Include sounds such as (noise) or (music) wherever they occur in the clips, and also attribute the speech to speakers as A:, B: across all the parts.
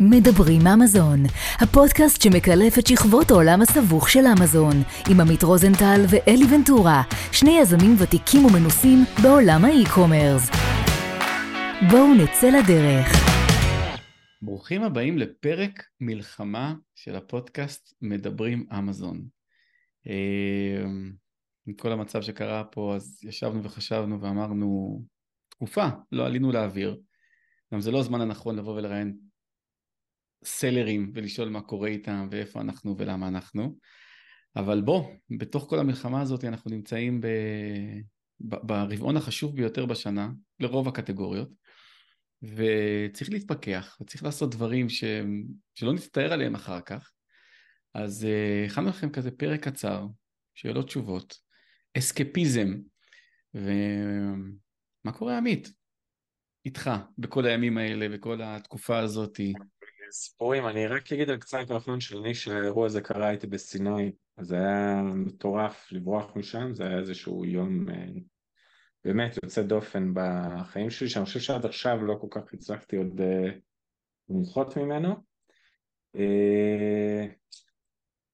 A: מדברים אמזון, הפודקאסט שמקלף את שכבות העולם הסבוך של אמזון, עם עמית רוזנטל ואלי ונטורה, שני יזמים ותיקים ומנוסים בעולם האי-קומרס. בואו נצא לדרך.
B: ברוכים הבאים לפרק מלחמה של הפודקאסט מדברים אמזון. אה, עם כל המצב שקרה פה, אז ישבנו וחשבנו ואמרנו, תקופה, לא עלינו לאוויר. גם זה לא הזמן הנכון לבוא ולראיין סלרים ולשאול מה קורה איתם ואיפה אנחנו ולמה אנחנו. אבל בוא, בתוך כל המלחמה הזאת אנחנו נמצאים ב... ברבעון החשוב ביותר בשנה, לרוב הקטגוריות, וצריך להתפכח, וצריך לעשות דברים ש... שלא נצטער עליהם אחר כך. אז uh, הכנו לכם כזה פרק קצר, שאלות תשובות, אסקפיזם, ומה קורה עמית? איתך בכל הימים האלה, בכל התקופה הזאתי.
C: סיפורים, אני רק אגיד על קצת האחרון שלי שהאירוע הזה קרה איתי בסיני, אז היה מטורף לברוח משם, זה היה איזשהו יום אה, באמת יוצא דופן בחיים שלי, שאני חושב שעד עכשיו לא כל כך הצלחתי עוד אה, לנחות ממנו. אה,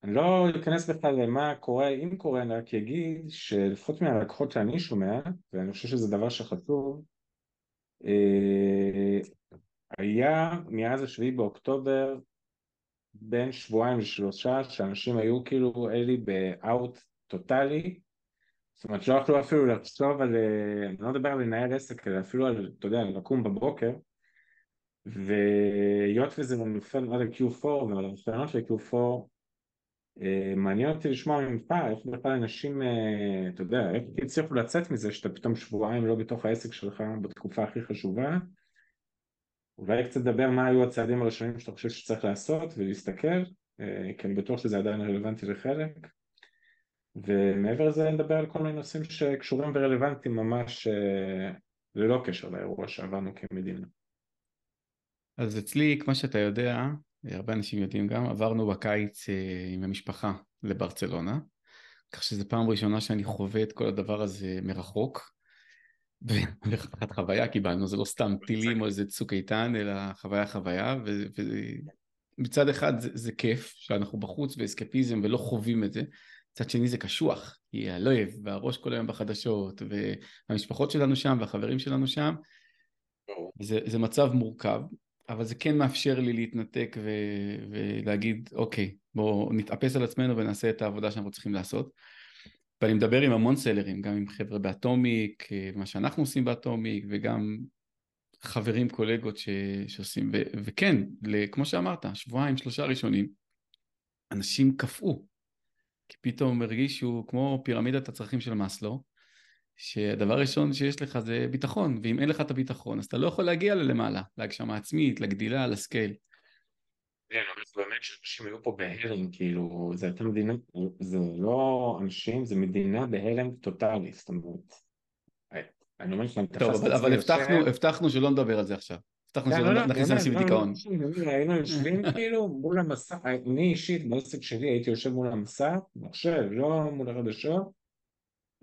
C: אני לא אכנס בכלל למה קורה, אם קורה, אני רק אגיד שלפחות מהלקוחות שאני שומע, ואני חושב שזה דבר שחשוב, היה מאז השביעי באוקטובר בין שבועיים לשלושה שאנשים היו כאילו אלי באאוט טוטאלי זאת אומרת לא יכלו אפילו לחשוב על, אני לא מדבר על לנהל עסק אלא אפילו על, אתה יודע, לקום בבוקר. והיות וזה נופל על ה-Q4 ועל הרפרנות ל-Q4 אה, מעניין אותי לשמוע ממך איך בכלל אנשים, אה, אתה יודע, איך הצליחו לצאת מזה שאתה פתאום שבועיים לא בתוך העסק שלך בתקופה הכי חשובה אולי קצת לדבר מה היו הצעדים הראשונים שאתה חושב שצריך לעשות ולהסתכל, אה, כי אני בטוח שזה עדיין רלוונטי לחלק, ומעבר לזה נדבר על כל מיני נושאים שקשורים ורלוונטיים ממש אה, ללא קשר לאירוע שעברנו כמדינה.
B: אז אצלי, כמו שאתה יודע, הרבה אנשים יודעים גם, עברנו בקיץ אה, עם המשפחה לברצלונה, כך שזו פעם ראשונה שאני חווה את כל הדבר הזה מרחוק. וחתיכת חוויה קיבלנו, זה לא סתם טילים או איזה צוק איתן, אלא חוויה חוויה, ומצד אחד זה, זה כיף שאנחנו בחוץ ואסקפיזם ולא חווים את זה, מצד שני זה קשוח, כי הלב והראש כל היום בחדשות, והמשפחות שלנו שם והחברים שלנו שם, זה, זה מצב מורכב, אבל זה כן מאפשר לי להתנתק ו, ולהגיד, אוקיי, בואו נתאפס על עצמנו ונעשה את העבודה שאנחנו צריכים לעשות. ואני מדבר עם המון סלרים, גם עם חבר'ה באטומיק, אה, מה שאנחנו עושים באטומיק, וגם חברים, קולגות ש... שעושים, ו... וכן, כמו שאמרת, שבועיים, שלושה ראשונים, אנשים קפאו, כי פתאום הרגישו כמו פירמידת הצרכים של מאסלו, שהדבר הראשון שיש לך זה ביטחון, ואם אין לך את הביטחון, אז אתה לא יכול להגיע ללמעלה, להגשמה עצמית, לגדילה, לסקייל.
C: כן, אבל באמת שאנשים היו פה בהלם, כאילו, זה הייתה מדינה, זה לא אנשים, זה מדינה בהלם טוטאלי, זאת אומרת, אני אומר שאני
B: תפס את עצמי אבל הבטחנו שלא נדבר על זה עכשיו. הבטחנו כן, שלא לא, לא, נכניס אנשים לדיכאון.
C: היינו יושבים (laughs) כאילו מול המסע, אני אישית בעסק שלי הייתי יושב מול המסע, מחשב, לא מול החדשות,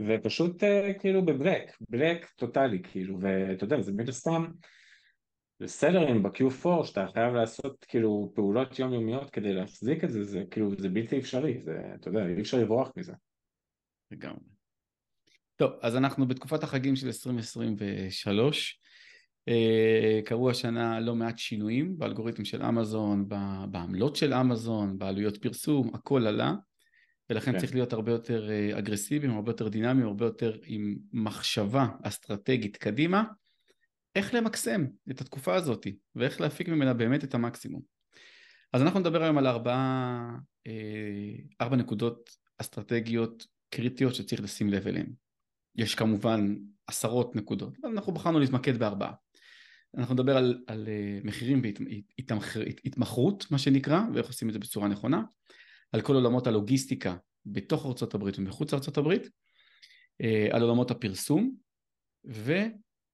C: ופשוט אה, כאילו בבלק, בלק טוטאלי, כאילו, ואתה יודע, זה באמת סתם, וסלרים ב-Q4 שאתה חייב לעשות כאילו פעולות יומיומיות כדי להחזיק את זה, זה כאילו זה בלתי אפשרי, זה, אתה יודע, אי אפשר לברוח מזה.
B: לגמרי. טוב, אז אנחנו בתקופת החגים של 2023, אה, קרו השנה לא מעט שינויים באלגוריתם של אמזון, בעמלות של אמזון, בעלויות פרסום, הכל עלה, ולכן כן. צריך להיות הרבה יותר אה, אגרסיביים, הרבה יותר דינמיים, הרבה יותר עם מחשבה אסטרטגית קדימה. איך למקסם את התקופה הזאת ואיך להפיק ממנה באמת את המקסימום. אז אנחנו נדבר היום על ארבעה, אה, ארבע נקודות אסטרטגיות קריטיות שצריך לשים לב אליהן. יש כמובן עשרות נקודות, אבל אנחנו בחרנו להתמקד בארבעה. אנחנו נדבר על, על אה, מחירים והתמחרות, מה שנקרא, ואיך עושים את זה בצורה נכונה, על כל עולמות הלוגיסטיקה בתוך ארה"ב ומחוץ לארה"ב, אה, על עולמות הפרסום, ו...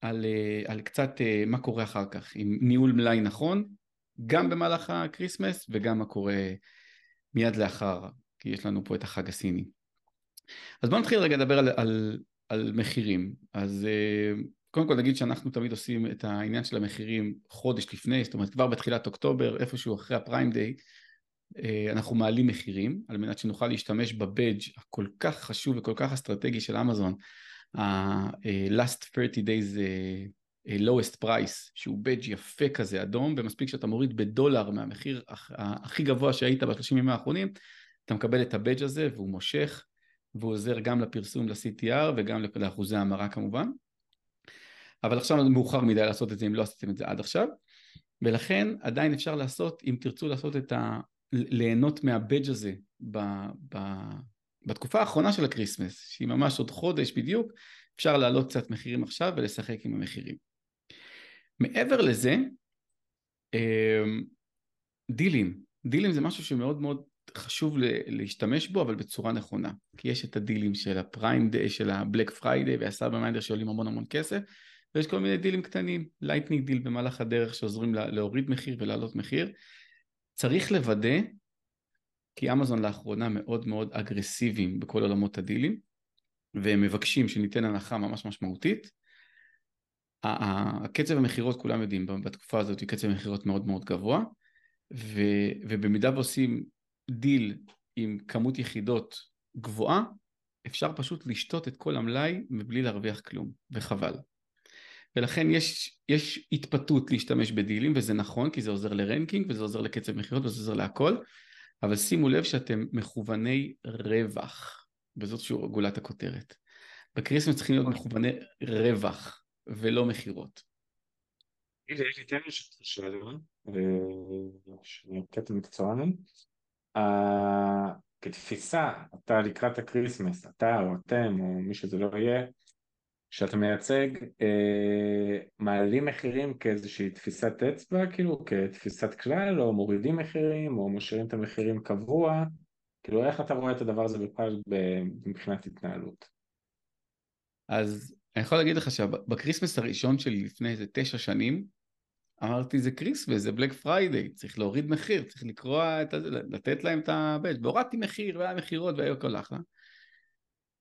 B: על, אה, על קצת אה, מה קורה אחר כך, עם ניהול מלאי נכון, גם במהלך הקריסמס וגם מה קורה מיד לאחר, כי יש לנו פה את החג הסיני. אז בואו נתחיל רגע לדבר על, על, על מחירים. אז uh, קודם כל נגיד שאנחנו תמיד עושים את העניין של המחירים חודש לפני, זאת אומרת כבר בתחילת אוקטובר, איפשהו אחרי הפריים דיי, אה, אנחנו מעלים מחירים על מנת שנוכל להשתמש בבדג' הכל כך חשוב וכל כך אסטרטגי של אמזון, ה-last 30 days lowest price, שהוא בדג' יפה כזה אדום, ומספיק שאתה מוריד בדולר מהמחיר הכי גבוה שהיית בשלושים ימים האחרונים, אתה מקבל את ה badge הזה והוא מושך, והוא עוזר גם לפרסום ל-CTR וגם לאחוזי ההמרה כמובן. אבל עכשיו מאוחר מדי לעשות את זה אם לא עשיתם את זה עד עכשיו, ולכן עדיין אפשר לעשות, אם תרצו לעשות את ה... ליהנות מה badge הזה ב, ב, בתקופה האחרונה של הקריסמס, שהיא ממש עוד חודש בדיוק, אפשר להעלות קצת מחירים עכשיו ולשחק עם המחירים. מעבר לזה, אמ, דילים, דילים זה משהו שמאוד מאוד חשוב להשתמש בו אבל בצורה נכונה. כי יש את הדילים של ה Prime Day, של ה Black Friday וה Cyber Monday שעולים המון המון כסף ויש כל מיני דילים קטנים, lightning deal במהלך הדרך שעוזרים להוריד מחיר ולהעלות מחיר. צריך לוודא כי אמזון לאחרונה מאוד מאוד אגרסיביים בכל עולמות הדילים והם מבקשים שניתן הנחה ממש משמעותית. הקצב המכירות כולם יודעים בתקופה הזאת היא קצב מכירות מאוד מאוד גבוה ו, ובמידה ועושים דיל עם כמות יחידות גבוהה אפשר פשוט לשתות את כל המלאי מבלי להרוויח כלום וחבל. ולכן יש, יש התפתות להשתמש בדילים וזה נכון כי זה עוזר ל ranking וזה עוזר לקצב מכירות וזה עוזר להכל אבל שימו לב שאתם מכווני רווח וזאת שוב גולת הכותרת בקריסמס צריכים להיות מכווני רווח ולא מכירות.
C: הנה, יש לי תן לי שאלה, שאני קטע מקצוען. כתפיסה, אתה לקראת הקריסמס, אתה או אתם או מי שזה לא יהיה, שאתה מייצג, אה, מעלים מחירים כאיזושהי תפיסת אצבע, כאילו כתפיסת כלל, או מורידים מחירים, או משאירים את המחירים קבוע, כאילו איך אתה רואה את הדבר הזה בכלל מבחינת התנהלות?
B: אז אני יכול להגיד לך שבקריסמס הראשון שלי לפני איזה תשע שנים, אמרתי זה קריסמס, זה Black Friday, צריך להוריד מחיר, צריך לקרוע את זה, לתת להם את ה badge והורדתי מחיר והיה מכירות והיה הכל אחלה.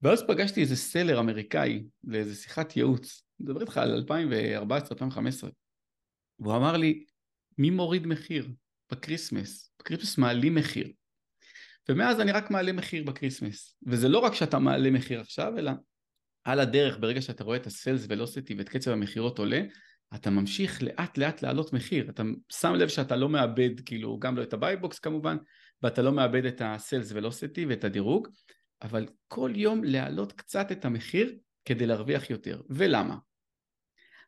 B: ואז פגשתי איזה seller אמריקאי לאיזה שיחת ייעוץ, אני מדבר איתך על 2014-2015, והוא אמר לי, מי מוריד מחיר בקריסמס? בקריסמס מעלים מחיר. ומאז אני רק מעלה מחיר בקריסמס. וזה לא רק שאתה מעלה מחיר עכשיו, אלא על הדרך, ברגע שאתה רואה את ה sales velocity ואת קצב המכירות עולה, אתה ממשיך לאט לאט להעלות מחיר, אתה שם לב שאתה לא מאבד כאילו גם לא את ה buy box כמובן ואתה לא מאבד את ה sales velocity ואת הדירוג אבל כל יום להעלות קצת את המחיר כדי להרוויח יותר ולמה?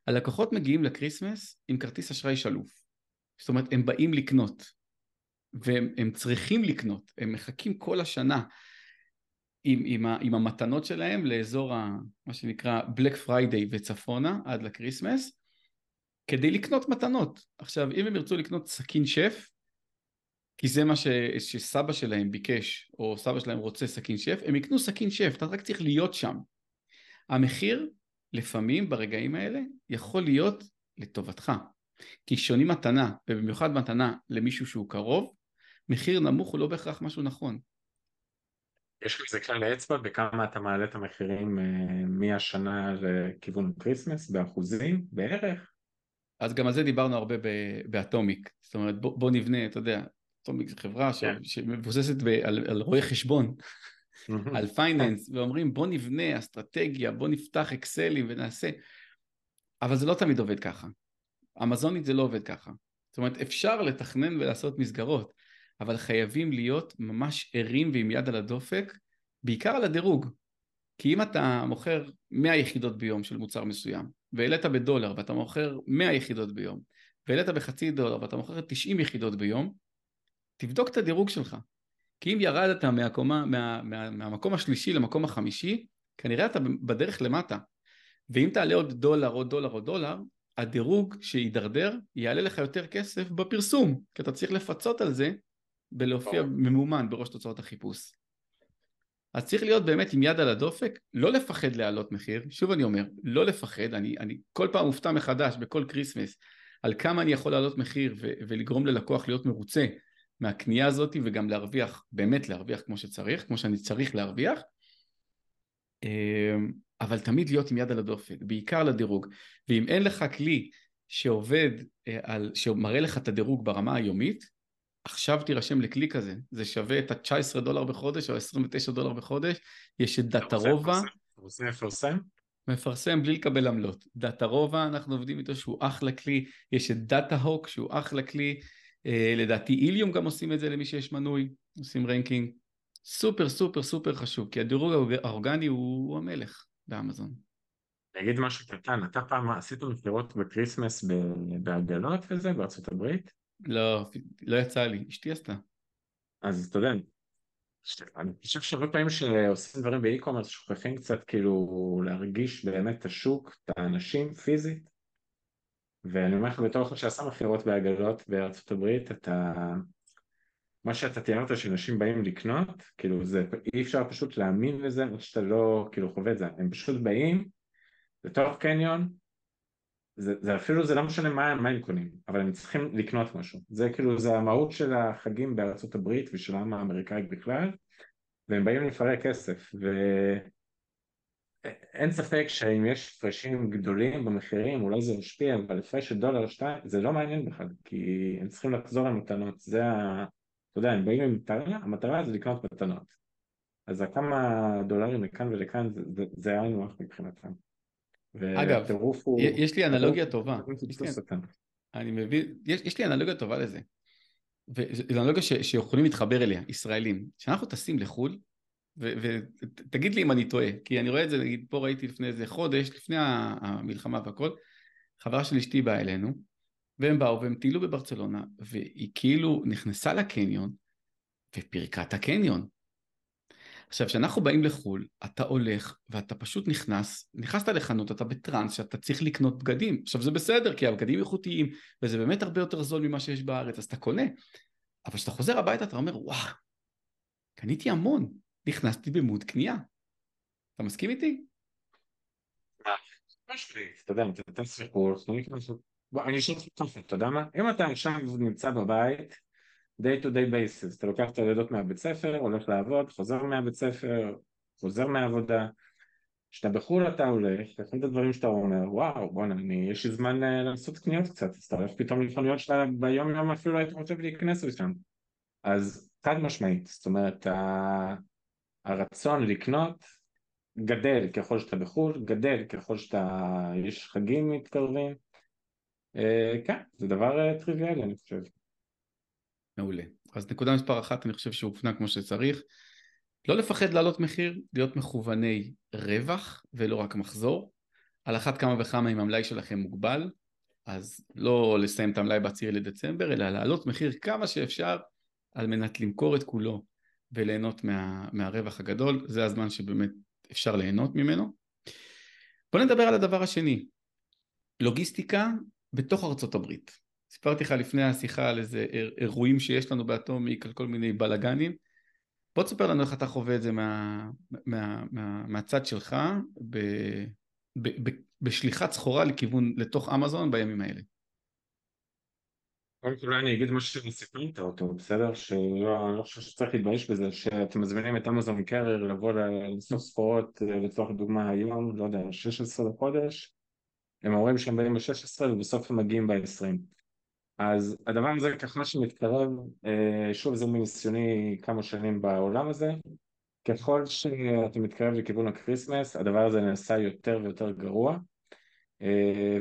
B: הלקוחות מגיעים לקריסמס עם כרטיס אשראי שלוף זאת אומרת הם באים לקנות והם צריכים לקנות הם מחכים כל השנה עם, עם, ה, עם המתנות שלהם לאזור ה, מה שנקרא Black Friday וצפונה עד לקריסמס כדי לקנות מתנות. עכשיו אם הם ירצו לקנות סכין שף כי זה מה ש, שסבא שלהם ביקש או סבא שלהם רוצה סכין שף הם יקנו סכין שף אתה רק צריך להיות שם. המחיר לפעמים ברגעים האלה יכול להיות לטובתך כשקונים מתנה ובמיוחד מתנה למישהו שהוא קרוב מחיר נמוך הוא לא בהכרח משהו נכון
C: יש לזה כלל אצבע בכמה אתה מעלה את המחירים אה, מהשנה לכיוון קריסמס באחוזים בערך?
B: אז גם על זה דיברנו הרבה ב Atomic, זאת אומרת בוא, בוא נבנה, אתה יודע, Atomic זו חברה ש, yeah. כן. שמבוססת ב, על, על רואי חשבון, על פייננס, ואומרים בוא נבנה אסטרטגיה, בוא נפתח אקסלים ונעשה, אבל זה לא תמיד עובד ככה, אמזונית זה לא עובד ככה, זאת אומרת אפשר לתכנן ולעשות מסגרות, אבל חייבים להיות ממש ערים ועם יד על הדופק, בעיקר על הדירוג. כי אם אתה מוכר 100 יחידות ביום של מוצר מסוים, והעלית בדולר ואתה מוכר 100 יחידות ביום, והעלית בחצי דולר ואתה מוכר 90 יחידות ביום, תבדוק את הדירוג שלך. כי אם ירדת מהקומה, מה, מה, מהמקום השלישי למקום החמישי, כנראה אתה בדרך למטה. ואם תעלה עוד דולר, עוד דולר, עוד דולר, הדירוג שידרדר יעלה לך יותר כסף בפרסום, כי אתה צריך לפצות על זה בלהופיע ממומן בראש תוצאות החיפוש. אז צריך להיות באמת עם יד על הדופק, לא לפחד להעלות מחיר, שוב אני אומר, לא לפחד, אני, אני כל פעם מופתע מחדש בכל כריסמס על כמה אני יכול להעלות מחיר ו- ולגרום ללקוח להיות מרוצה מהקנייה הזאת וגם להרוויח, באמת להרוויח כמו שצריך, כמו שאני צריך להרוויח, אבל תמיד להיות עם יד על הדופק, בעיקר לדירוג. ואם אין לך כלי שעובד, על, שמראה לך את הדירוג ברמה היומית, עכשיו תירשם לכלי כזה, זה שווה את ה-19 דולר בחודש או 29 דולר בחודש, יש את דאטה רובע.
C: אתה רוצה לפרסם?
B: מפרסם בלי לקבל עמלות. DataRova, אנחנו עובדים איתו שהוא אחלה כלי, יש את DataHawk שהוא אחלה כלי, אה, לדעתי Helium גם עושים את זה למי שיש מנוי, עושים ranking. סופר סופר סופר חשוב, כי הדירוג האורגני הוא, הוא המלך באמזון.
C: אני אגיד משהו קטן, אתה פעם עשית מכירות בקריסמס בעגלות וזה בארצות הברית?
B: לא, לא יצא לי, אשתי עשתה.
C: אז אתה יודע, אני חושב שהרבה פעמים שעושים דברים באי-קומרס שוכחים קצת כאילו להרגיש באמת את השוק, את האנשים פיזית ואני אומר לך בתור אחד שעשה מכירות בעגלות בארצות הברית, אתה... מה שאתה תיארת שאנשים באים לקנות, כאילו זה אי אפשר פשוט להאמין לזה עד שאתה לא כאילו חווה את זה, הם פשוט באים לתוך קניון, זה, זה אפילו זה לא משנה מה, מה הם קונים, אבל הם צריכים לקנות משהו, זה כאילו זה המהות של החגים בארצות הברית ושל העם האמריקאי בכלל, והם באים לפרק כסף, ואין ספק שאם יש הפרשים גדולים במחירים אולי זה משפיע, אבל הפרש של דולר שתיים זה לא מעניין בכלל, כי הם צריכים לחזור למתנות, זה ה... אתה יודע, הם באים עם מטרה, המטרה זה לקנות מתנות, אז הכמה דולרים לכאן ולכאן זה, זה היינו הך מבחינתם.
B: אגב, הוא... יש לי אנלוגיה טובה. אני מבין, יש, יש לי אנלוגיה טובה לזה. וזו אנלוגיה ש, שיכולים להתחבר אליה, ישראלים. כשאנחנו טסים לחו"ל, ותגיד לי אם אני טועה, כי אני רואה את זה, נגיד פה ראיתי לפני איזה חודש, לפני המלחמה והכל, חברה של אשתי באה אלינו, והם באו והם טיילו בברצלונה, והיא כאילו נכנסה לקניון, ופירקה את הקניון. עכשיו, כשאנחנו באים לחו"ל, אתה הולך ואתה פשוט נכנס, נכנסת לחנות, אתה בטראנס שאתה צריך לקנות בגדים. עכשיו, זה בסדר, כי הבגדים איכותיים, וזה באמת הרבה יותר זול ממה שיש בארץ, אז אתה קונה. אבל כשאתה חוזר הביתה, אתה אומר, וואו, קניתי המון, נכנסתי במוד קנייה. אתה מסכים איתי?
C: אתה יודע, אתה נותן סיפור, אני אשאל אותך ככה, אתה יודע מה? אם אתה עכשיו נמצא בבית, day to day basis, אתה לוקח את הילדות מהבית ספר, הולך לעבוד, חוזר מהבית ספר, חוזר מהעבודה, כשאתה בחו"ל אתה הולך, אחד הדברים שאתה אומר, וואו, בואנה, יש לי זמן אה, לעשות קניות קצת, אז אתה הולך פתאום לחנויות שאתה ביום יום אפילו היית חושב להיכנס לשם. אז חד משמעית, זאת אומרת, הרצון לקנות גדל ככל שאתה בחו"ל, גדל ככל שאתה, יש חגים מתקרבים, אה, כן, זה דבר אה, טריוויאלי אני חושב.
B: מעולה. אז נקודה מספר אחת אני חושב שהופנה כמו שצריך. לא לפחד לעלות מחיר, להיות מכווני רווח ולא רק מחזור. על אחת כמה וכמה אם המלאי שלכם מוגבל, אז לא לסיים את המלאי בעשירי לדצמבר, אלא להעלות מחיר כמה שאפשר על מנת למכור את כולו וליהנות מה, מהרווח הגדול, זה הזמן שבאמת אפשר ליהנות ממנו. בוא נדבר על הדבר השני, לוגיסטיקה בתוך ארצות הברית. סיפרתי לך לפני השיחה על איזה אירועים שיש לנו באטומיק, על כל מיני בלאגנים. בוא תספר לנו איך אתה חווה את זה מה, מה, מה, מהצד שלך ב, ב, ב, בשליחת סחורה לכיוון, לתוך אמזון בימים האלה.
C: קודם כל אני אגיד משהו שסיפרת אותו, בסדר? שלא, לא חושב שצריך להתבייש בזה, שאתם מזמינים את אמזון קרר לבוא לסוף סחורות לצורך דוגמה היום, לא יודע, 16 לחודש, הם אומרים שהם באים ב-16 ובסוף הם מגיעים ב-20. אז הדבר הזה ככה שמתקרב, אה, שוב זה מניסיוני כמה שנים בעולם הזה, ככל שאתה מתקרב לכיוון הקריסמס הדבר הזה נעשה יותר ויותר גרוע אה,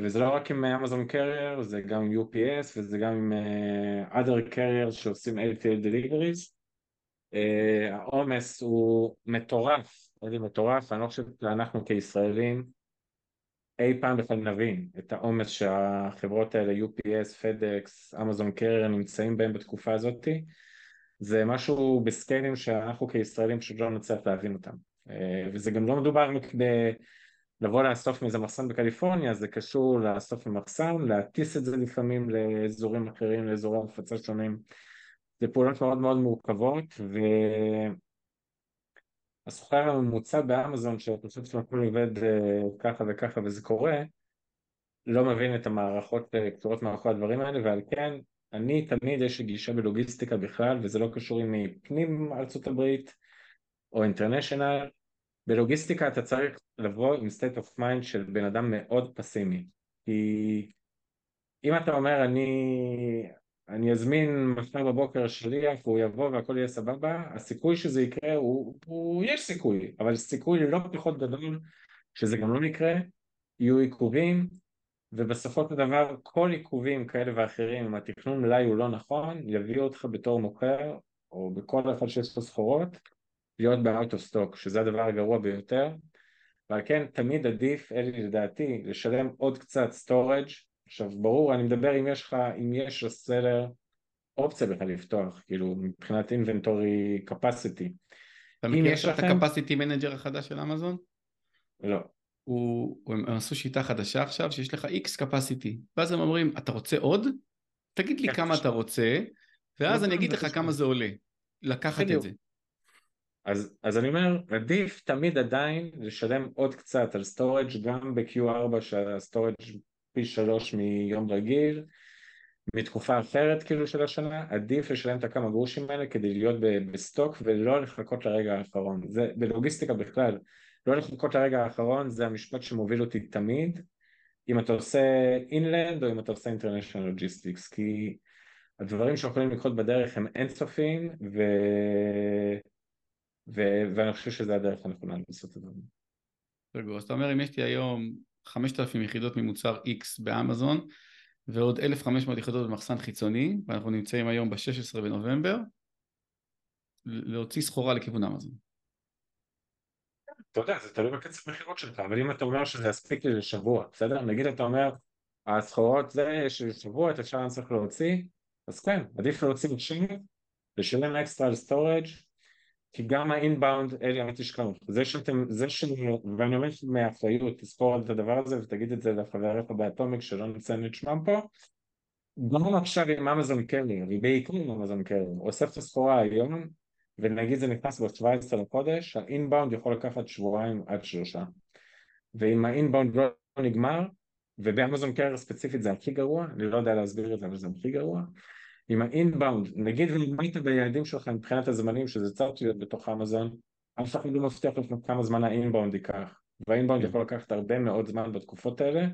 C: וזה לא רק עם אמזון carrier, זה גם עם UPS וזה גם עם אה, other carriers שעושים LTL deliveries. העומס הוא מטורף, איזה מטורף, אני לא חושב שאנחנו כישראלים אי פעם בכלל נבין את העומס שהחברות האלה, UPS, FedEx, אמזון carrier נמצאים בהם בתקופה הזאת. זה משהו בסקיילים שאנחנו כישראלים פשוט לא נצטרך להבין אותם. אה, וזה גם לא מדובר. לבוא לאסוף מאיזה מחסן בקליפורניה, זה קשור לאסוף ממחסן, להטיס את זה לפעמים לאזורים אחרים, לאזורי הפצה שונים. זה פעולות מאוד מאוד מורכבות, ו... הסוחר הממוצע באמזון שפשוט שהכל עובד אה, ככה וככה וזה קורה לא מבין את המערכות קשורות אה, מאחורי הדברים האלה ועל כן אני תמיד יש לי גישה בלוגיסטיקה בכלל וזה לא קשור אם היא פנים ארצות הברית או אינטרנשיונל בלוגיסטיקה אתה צריך לבוא עם state of mind של בן אדם מאוד פסימי. כי אם אתה אומר אני, אני אזמין מחר בבוקר שליח והוא יבוא והכל יהיה סבבה, הסיכוי שזה יקרה הוא, הוא יש סיכוי, אבל סיכוי לא פחות גדול שזה גם לא יקרה, יהיו עיכובים, ובסופו של דבר כל עיכובים כאלה ואחרים, אם התכנון מלאי הוא לא נכון, יביאו אותך בתור מוכר, או בכל אחד שיש לו סחורות, להיות stock, שזה הדבר הגרוע ביותר, ועל כן תמיד עדיף, אלי לדעתי, לשלם עוד קצת storage, עכשיו ברור, אני מדבר אם יש לך, אם יש לסלר אופציה בכלל לפתוח, כאילו מבחינת inventory capacity.
B: אתה מכיר את ה-capacity manager החדש של אמזון?
C: לא.
B: הוא, הם עשו שיטה חדשה עכשיו שיש לך X capacity ואז הם אומרים אתה רוצה עוד? תגיד לי כמה אתה רוצה ואז אני אגיד לך כמה זה עולה לקחת את זה.
C: אז, אז אני אומר עדיף תמיד עדיין לשלם עוד קצת על storage גם ב-Q4 שה storage פי שלוש מיום רגיל מתקופה אחרת כאילו של השנה עדיף לשלם את הכמה גרושים האלה כדי להיות ב stock ולא לחכות לרגע האחרון. זה בלוגיסטיקה בכלל לא לחכות לרגע האחרון זה המשפט שמוביל אותי תמיד. אם אתה עושה inland או אם אתה עושה international logistics כי הדברים שיכולים לקרות בדרך הם אינסופיים ו... ו... ואני חושב שזה הדרך הנכונה לעשות את זה.
B: רגע, אז אתה אומר אם יש לי היום 5,000 יחידות ממוצר X באמזון ועוד 1,500 יחידות במחסן חיצוני ואנחנו נמצאים היום ב-16 בנובמבר להוציא סחורה לכיוון אמזון.
C: אתה יודע, זה תלוי בקצב מכירות שלך, אבל אם אתה אומר שזה יספיק לי לשבוע, בסדר? נגיד אתה אומר, הסחורות זה, יש לי שבוע, את השאר אני צריך להוציא, אז כן, עדיף להוציא לשם, לשלם אקסטרה על storage, כי גם ה inbound, אלי, אל תשכח, זה שאתם, זה ש... ואני אומר מאחריות, תזכור את הדבר הזה ותגיד את זה לחבריך באטומיק שלא נציין את שמם פה, גם עכשיו עם אמזון קלר, ובעיקר עם אמזון קלר, אוסף את הסחורה היום, ונגיד זה נכנס ב-17 לחודש, האינבאונד יכול לקחת שבועיים עד שלושה. ואם האינבאונד לא נגמר, ובאמזון קרר ספציפית זה הכי גרוע, אני לא יודע להסביר את זה אבל זה הכי גרוע, אם האינבאונד, נגיד ונגמרת ביעדים שלך מבחינת הזמנים שזה צריך להיות בתוך אמזון, אף אחד לא מבטיח לך כמה זמן האינבאונד ייקח, והאינבאונד כן. יכול לקחת הרבה מאוד זמן בתקופות האלה,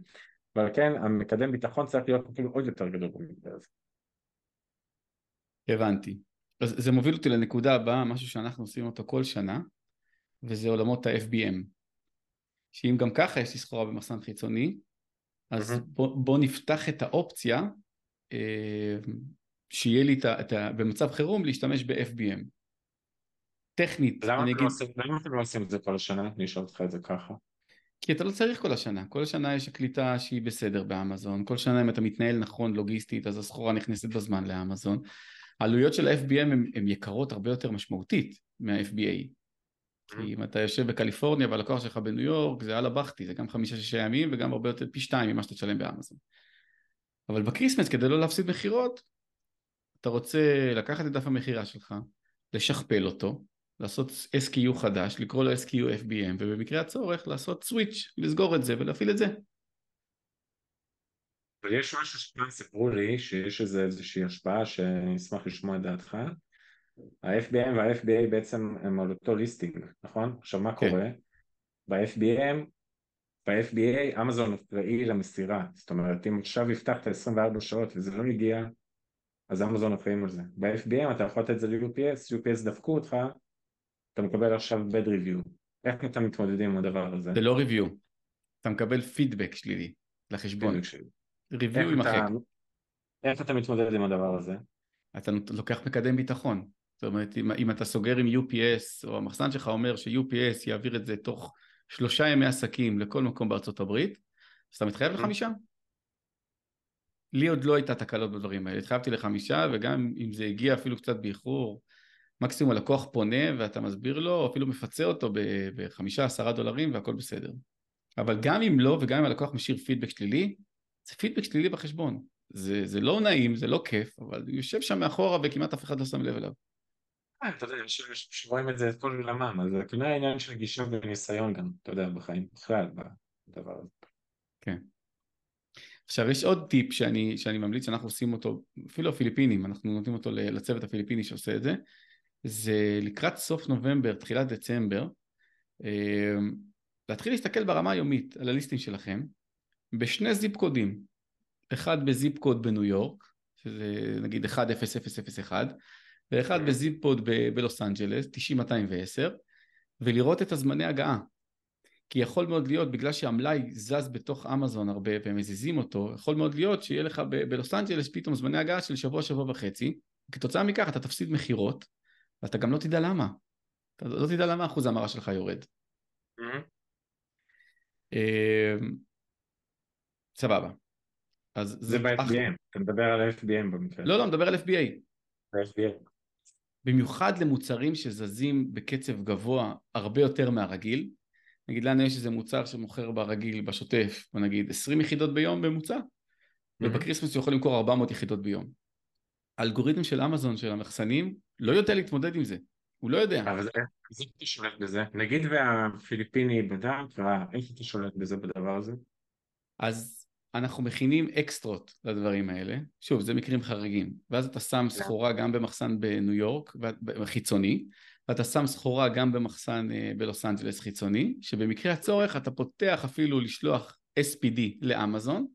C: ועל כן המקדם ביטחון צריך להיות אפילו עוד יותר גדול במקרה הזה.
B: הבנתי. אז זה מוביל אותי לנקודה הבאה, משהו שאנחנו עושים אותו כל שנה, וזה עולמות ה-FBM. שאם גם ככה יש לי סחורה במחסן חיצוני, אז mm-hmm. בוא, בוא נפתח את האופציה אה, שיהיה לי את ה, במצב חירום להשתמש ב-FBM. טכנית,
C: למה אני אגיד... לא למה אתם לא עושים את זה כל השנה? אני אשאל אותך את זה ככה.
B: כי אתה לא צריך כל השנה, כל השנה יש הקליטה שהיא בסדר באמזון, כל שנה אם אתה מתנהל נכון לוגיסטית אז הסחורה נכנסת בזמן לאמזון, העלויות של ה-FBM הן יקרות הרבה יותר משמעותית מה-FBA. כי mm. אם אתה יושב בקליפורניה והלקוח שלך בניו יורק זה על הבכתי, זה גם חמישה-שישה ימים וגם הרבה יותר פי שתיים ממה שאתה תשלם באמזון. אבל בקריסמס כדי לא להפסיד מכירות, אתה רוצה לקחת את דף המכירה שלך, לשכפל אותו, לעשות SKU חדש, לקרוא לו SKU FBM, ובמקרה הצורך לעשות סוויץ', לסגור את זה ולהפעיל את זה.
C: אבל יש משהו שפעם סיפרו לי שיש איזושהי השפעה שאני אשמח לשמוע את דעתך ה-FBM וה-FBA בעצם הם על אותו ליסטינג, נכון? עכשיו מה כן. קורה? ב-FBM, ב-FBA אמזון אחראי למסירה, זאת אומרת אם עכשיו הבטחת 24 שעות וזה לא הגיע אז אמזון אחראים על זה. ב-FBM אתה יכול לתת את זה ל-UPS, UPS דפקו אותך, אתה מקבל עכשיו bad review. איך אתה מתמודד עם הדבר הזה?
B: זה לא review, אתה מקבל פידבק שלילי לחשבון. ריוויו יימחק.
C: איך אתה מתמודד עם הדבר הזה?
B: אתה לוקח מקדם ביטחון. זאת אומרת, אם, אם אתה סוגר עם UPS, או המחסן שלך אומר ש-UPS יעביר את זה תוך שלושה ימי עסקים לכל מקום בארצות הברית, אז אתה מתחייב לחמישה. לי עוד לא הייתה תקלות בדברים האלה, התחייבתי לחמישה, וגם אם זה הגיע אפילו קצת באיחור, מקסימום הלקוח פונה ואתה מסביר לו, או אפילו מפצה אותו בחמישה עשרה דולרים והכל בסדר. אבל גם אם לא, וגם אם הלקוח משאיר פידבק שלילי, זה פידבק שלילי בחשבון. זה, זה לא נעים, זה לא כיף, אבל הוא יושב שם מאחורה וכמעט אף אחד לא שם לב אליו.
C: אה, אתה יודע, שרואים את זה את כל עולמם, אז זה כנראה עניין של גישה וניסיון גם, אתה יודע, בחיים, בכלל, בדבר הזה.
B: כן. עכשיו יש עוד טיפ שאני, שאני ממליץ שאנחנו עושים אותו, אפילו הפיליפינים, אנחנו נותנים אותו לצוות הפיליפיני שעושה את זה, זה לקראת סוף נובמבר, תחילת דצמבר, אמ, להתחיל להסתכל ברמה היומית על ה list ים שלכם בשני zip code ים, אחד ב zip code בניו יורק, שזה נגיד 10001, ואחד ב zip code בלוס אנג'לס, 90210, ולראות את הזמני הגעה. כי יכול מאוד להיות, בגלל שהמלאי זז בתוך אמזון הרבה ומזיזים אותו, יכול מאוד להיות שיהיה לך בלוס אנג'לס פתאום זמני הגעה של שבוע, שבוע וחצי, וכתוצאה מכך אתה תפסיד מכירות, ואתה גם לא תדע למה. אתה לא תדע למה אחוז ההמרה שלך יורד. אמ, סבבה.
C: אז זה ב-FBM, אתה מדבר על FBM במקרה.
B: לא, לא, מדבר על FBA.
C: FBA.
B: במיוחד למוצרים שזזים בקצב גבוה הרבה יותר מהרגיל. נגיד לנו יש איזה מוצר שמוכר ברגיל, בשוטף, בוא נגיד 20 יחידות ביום בממוצע, mm-hmm. ובקריסמס הוא יכול למכור 400 יחידות ביום. האלגוריתם של אמזון, של המחסנים, לא יודע להתמודד עם זה. הוא לא יודע.
C: אבל איך אתה שולט בזה? נגיד והפיליפיני בדק, איך אתה שולט בזה בדבר הזה?
B: אז אנחנו מכינים אקסטרות לדברים האלה, שוב זה מקרים חריגים, ואז אתה שם כן. סחורה גם במחסן בניו יורק, חיצוני, ואתה שם סחורה גם במחסן אה, בלוס אנג'לס חיצוני, שבמקרה הצורך אתה פותח אפילו לשלוח SPD לאמזון,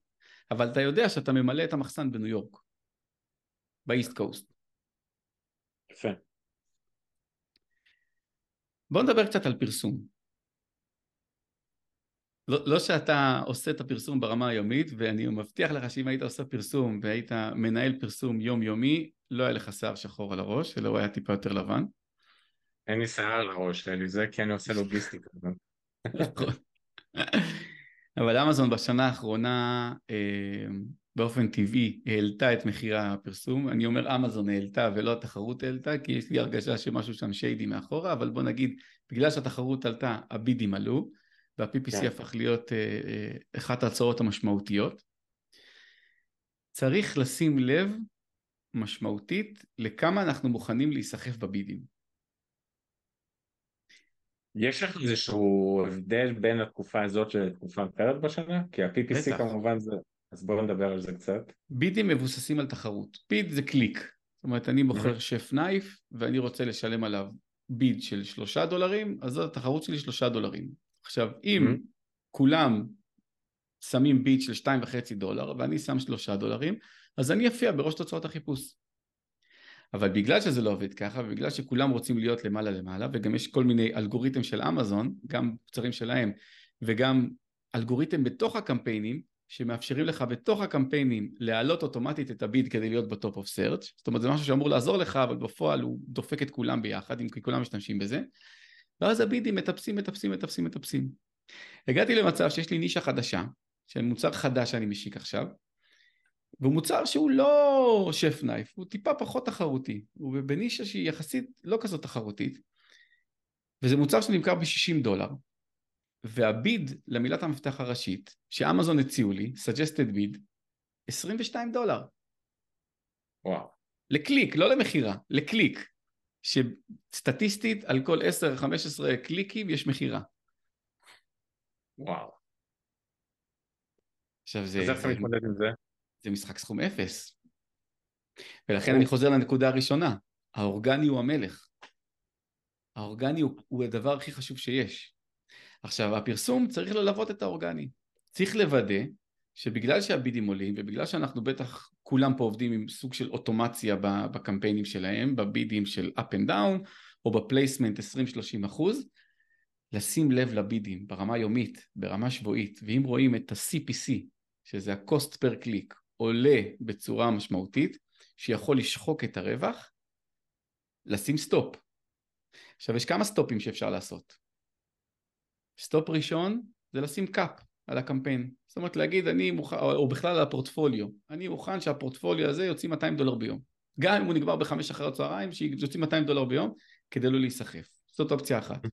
B: אבל אתה יודע שאתה ממלא את המחסן בניו יורק, באיסט קוסט.
C: יפה.
B: בוא נדבר קצת על פרסום. לא, לא שאתה עושה את הפרסום ברמה היומית, ואני מבטיח לך שאם היית עושה פרסום והיית מנהל פרסום יומיומי, לא היה לך שיער שחור על הראש, אלא הוא היה טיפה יותר לבן.
C: אין לי שיער על הראש, זה כי אני עושה לוגיסטיקה. (laughs) נכון.
B: אבל אמזון בשנה האחרונה אה, באופן טבעי העלתה את מחיר הפרסום, אני אומר אמזון העלתה ולא התחרות העלתה כי יש לי הרגשה שמשהו שם שיידי מאחורה, אבל בוא נגיד בגלל שהתחרות עלתה הבידים עלו וה-PPC כן. הפך להיות אה, אה, אחת ההצעות המשמעותיות. צריך לשים לב משמעותית לכמה אנחנו מוכנים להיסחף בבידים.
C: יש לך איזשהו הבדל בין התקופה הזאת לתקופה אחרת בשנה? כי ה-PPC בטח. כמובן זה אז בואו נדבר על זה קצת.
B: בידים מבוססים על תחרות. ביד זה קליק. זאת אומרת, אני בוחר שף נייף ואני רוצה לשלם עליו ביד של שלושה דולרים, אז זאת התחרות שלי שלושה דולרים. עכשיו, אם כולם שמים bid של שתיים וחצי דולר ואני שם שלושה דולרים, אז אני אופיע בראש תוצאות החיפוש. אבל בגלל שזה לא עובד ככה, ובגלל שכולם רוצים להיות למעלה למעלה, וגם יש כל מיני אלגוריתם של אמזון, גם מוצרים שלהם, וגם אלגוריתם בתוך הקמפיינים, שמאפשרים לך בתוך הקמפיינים להעלות אוטומטית את ה bid כדי להיות ב top of search זאת אומרת זה משהו שאמור לעזור לך אבל בפועל הוא דופק את כולם ביחד כי כולם משתמשים בזה. ואז הבידים מטפסים מטפסים מטפסים מטפסים. הגעתי למצב שיש לי נישה חדשה של מוצר חדש שאני משיק עכשיו והוא מוצר שהוא לא שף נייף הוא טיפה פחות תחרותי הוא בנישה שהיא יחסית לא כזאת תחרותית וזה מוצר שנמכר ב-60 דולר והביד למילת המפתח הראשית שאמזון הציעו לי, suggested bid, 22 דולר.
C: וואו.
B: לקליק, לא למכירה, לקליק. שסטטיסטית על כל 10-15 קליקים יש מכירה.
C: וואו.
B: עכשיו זה...
C: אז איך אתה מתמודד עם זה?
B: זה משחק סכום אפס. ולכן אני חוזר לנקודה הראשונה, האורגני הוא המלך. האורגני הוא, הוא הדבר הכי חשוב שיש. עכשיו הפרסום צריך ללוות את האורגני, צריך לוודא שבגלל שה bid ים עולים ובגלל שאנחנו בטח כולם פה עובדים עם סוג של אוטומציה בקמפיינים שלהם, ב bid ים של up and down או ב placement 20-30 אחוז, לשים לב ל bid ים ברמה יומית, ברמה שבועית, ואם רואים את ה-CPC, שזה ה-cost per click, עולה בצורה משמעותית, שיכול לשחוק את הרווח, לשים סטופ. עכשיו יש כמה סטופים שאפשר לעשות. סטופ ראשון זה לשים cap על הקמפיין. זאת אומרת להגיד אני מוכן, או בכלל על הפורטפוליו, אני מוכן שהפורטפוליו הזה יוציא 200 דולר ביום. גם אם הוא נגמר בחמש אחרי הצהריים, שיוציא 200 דולר ביום כדי לא להיסחף. זאת אופציה אחת.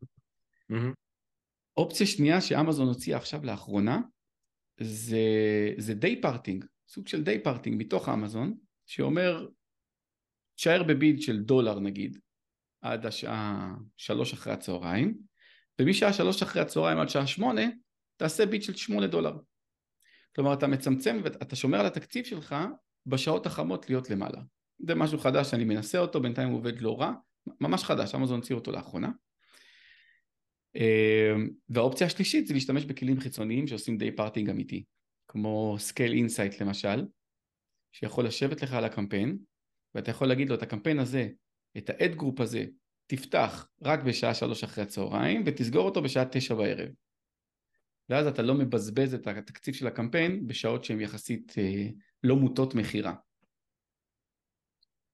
B: אופציה שנייה שאמזון הוציאה עכשיו לאחרונה זה, זה day parting, סוג של day parting מתוך אמזון, שאומר תשאר ב bid של דולר נגיד עד השעה שלוש אחרי הצהריים ומשעה שלוש אחרי הצהריים עד שעה שמונה תעשה bid של שמונה דולר. כלומר אתה מצמצם ואתה שומר על התקציב שלך בשעות החמות להיות למעלה. זה משהו חדש שאני מנסה אותו, בינתיים הוא עובד לא רע, ממש חדש, אמזון הוציא אותו לאחרונה. אמ, והאופציה השלישית זה להשתמש בכלים חיצוניים שעושים day parting אמיתי, כמו Scale Insights למשל, שיכול לשבת לך על הקמפיין, ואתה יכול להגיד לו את הקמפיין הזה, את ה ad group הזה, תפתח רק בשעה שלוש אחרי הצהריים ותסגור אותו בשעה תשע בערב. ואז אתה לא מבזבז את התקציב של הקמפיין בשעות שהן יחסית אה, לא מוטות מכירה.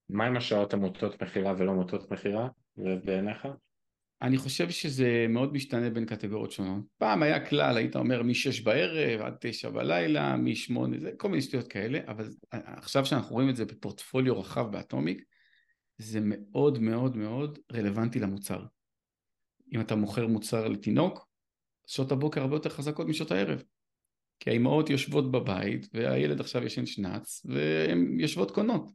C: מה עם השעות המוטות מכירה ולא מוטות מכירה בעיניך?
B: אני חושב שזה מאוד משתנה בין קטגוריות שונות. פעם היה כלל, היית אומר מ-6 בערב עד 9 בלילה, מ-8, זה כל מיני שטויות כאלה, אבל עכשיו שאנחנו רואים את זה בפורטפוליו רחב באטומיק, זה מאוד מאוד מאוד רלוונטי למוצר. אם אתה מוכר מוצר לתינוק, שעות הבוקר הרבה יותר חזקות משעות הערב. כי האימהות יושבות בבית והילד עכשיו ישן שנץ והן יושבות קונות.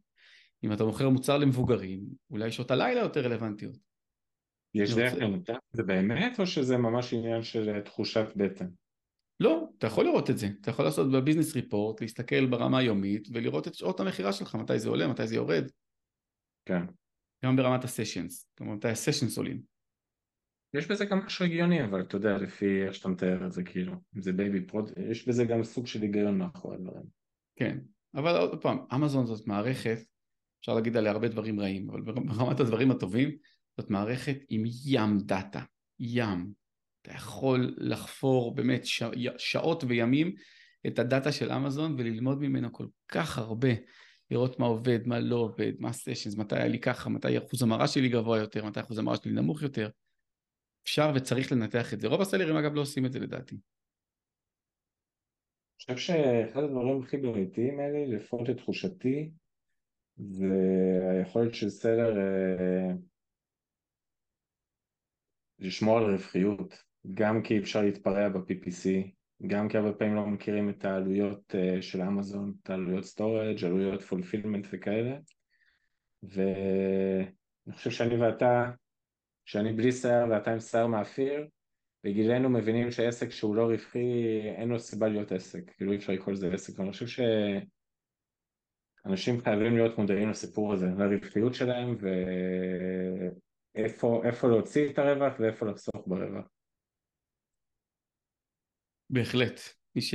B: אם אתה מוכר מוצר למבוגרים, אולי שעות הלילה יותר רלוונטיות.
C: יש דרך למותג? זה באמת או שזה ממש עניין של תחושת בטן?
B: לא, אתה יכול לראות את זה, אתה יכול לעשות בביזנס ריפורט, להסתכל ברמה היומית ולראות את שעות המכירה שלך, מתי זה עולה, מתי זה יורד.
C: כן.
B: גם ברמת ה sessions, כלומר מתי ה sessions עולים.
C: יש בזה גם משהו הגיוני, אבל אתה יודע, לפי איך שאתה מתאר את זה, כאילו, אם זה baby product, יש בזה גם סוג של היגיון מאחורי הדברים.
B: כן, אבל עוד פעם, אמזון זאת מערכת, אפשר להגיד עליה הרבה דברים רעים, אבל ברמת הדברים הטובים, זאת מערכת עם ים דאטה, ים. אתה יכול לחפור באמת ש... שעות וימים את הדאטה של אמזון וללמוד ממנו כל כך הרבה. לראות מה עובד, מה לא עובד, מה הסשנס, מתי היה לי ככה, מתי אחוז המרה שלי גבוה יותר, מתי אחוז המרה שלי נמוך יותר. אפשר וצריך לנתח את זה. רוב הסלרים אגב לא עושים את זה לדעתי.
C: אני חושב שאחד הדברים הכי בעייתיים האלה, לפחות לתחושתי, זה היכולת של סלר אה, לשמור על רווחיות, גם כי אפשר להתפרע ב-PPC, גם כי הרבה פעמים לא מכירים את העלויות uh, של אמזון, את העלויות storage, עלויות fulfillment וכאלה. ואני חושב שאני ואתה, שאני בלי שיער ואתה עם שיער מאפיר, בגילנו מבינים שעסק שהוא לא רווחי אין לו סיבה להיות עסק, כאילו אי אפשר לקרוא לזה עסק, ואני חושב שאנשים חייבים להיות מודעים לסיפור הזה, לרווחיות שלהם ואיפה להוציא את הרווח ואיפה לחסוך ברווח.
B: בהחלט. מי, ש...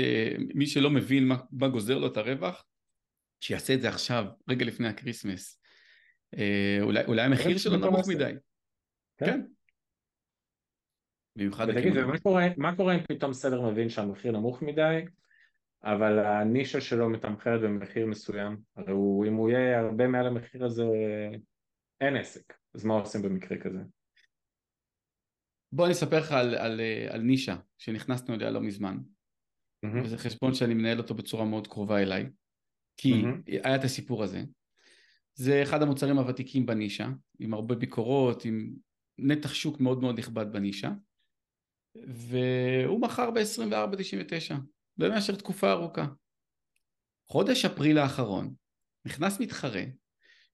B: מי שלא מבין מה, מה גוזר לו את הרווח, שיעשה את זה עכשיו, רגע לפני הקריסמס. אה, אולי, אולי המחיר שלו נמוך מדי. כן. כן.
C: במיוחד... ותגיד, ומה קורה, מה קורה אם פתאום seller מבין שהמחיר נמוך מדי, אבל הנישה שלו מתמחרת במחיר מסוים? הרי הוא, אם הוא יהיה הרבה מעל המחיר הזה, אין עסק. אז מה עושים במקרה כזה?
B: בוא אני אספר לך על, על, על נישה שנכנסנו אליה לא מזמן mm-hmm. וזה חשבון שאני מנהל אותו בצורה מאוד קרובה אליי כי mm-hmm. היה את הסיפור הזה זה אחד המוצרים הוותיקים בנישה עם הרבה ביקורות עם נתח שוק מאוד מאוד נכבד בנישה והוא מכר ב-24.99 במשך תקופה ארוכה חודש אפריל האחרון נכנס מתחרה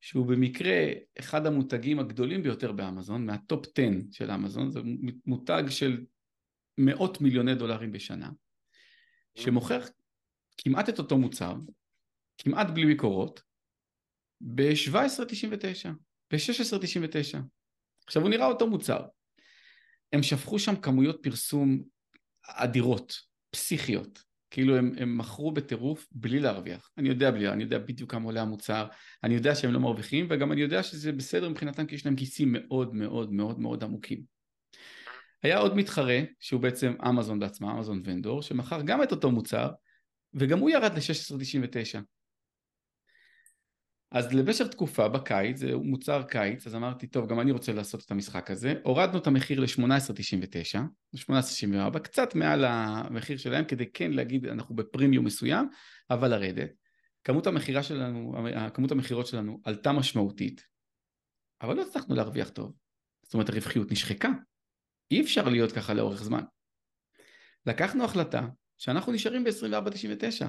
B: שהוא במקרה אחד המותגים הגדולים ביותר באמזון, מהטופ 10 של אמזון, זה מותג של מאות מיליוני דולרים בשנה, שמוכר כמעט את אותו מוצר, כמעט בלי ביקורות, ב-17.99, ב-16.99. עכשיו הוא נראה אותו מוצר. הם שפכו שם כמויות פרסום אדירות, פסיכיות. כאילו הם, הם מכרו בטירוף בלי להרוויח. אני יודע בלי, אני יודע בדיוק כמה עולה המוצר, אני יודע שהם לא מרוויחים, וגם אני יודע שזה בסדר מבחינתם כי יש להם כיסים מאוד מאוד מאוד מאוד עמוקים. היה עוד מתחרה, שהוא בעצם אמזון בעצמה, אמזון ונדור, שמכר גם את אותו מוצר, וגם הוא ירד ל-16.99. אז למשך תקופה בקיץ, זה מוצר קיץ, אז אמרתי, טוב, גם אני רוצה לעשות את המשחק הזה. הורדנו את המחיר ל-18.99, 18.64, קצת מעל המחיר שלהם, כדי כן להגיד, אנחנו בפרימיום מסוים, אבל לרדת. כמות המכירה שלנו, כמות המכירות שלנו עלתה משמעותית, אבל לא הצלחנו להרוויח טוב. זאת אומרת, הרווחיות נשחקה. אי אפשר להיות ככה לאורך זמן. לקחנו החלטה שאנחנו נשארים ב-24.99.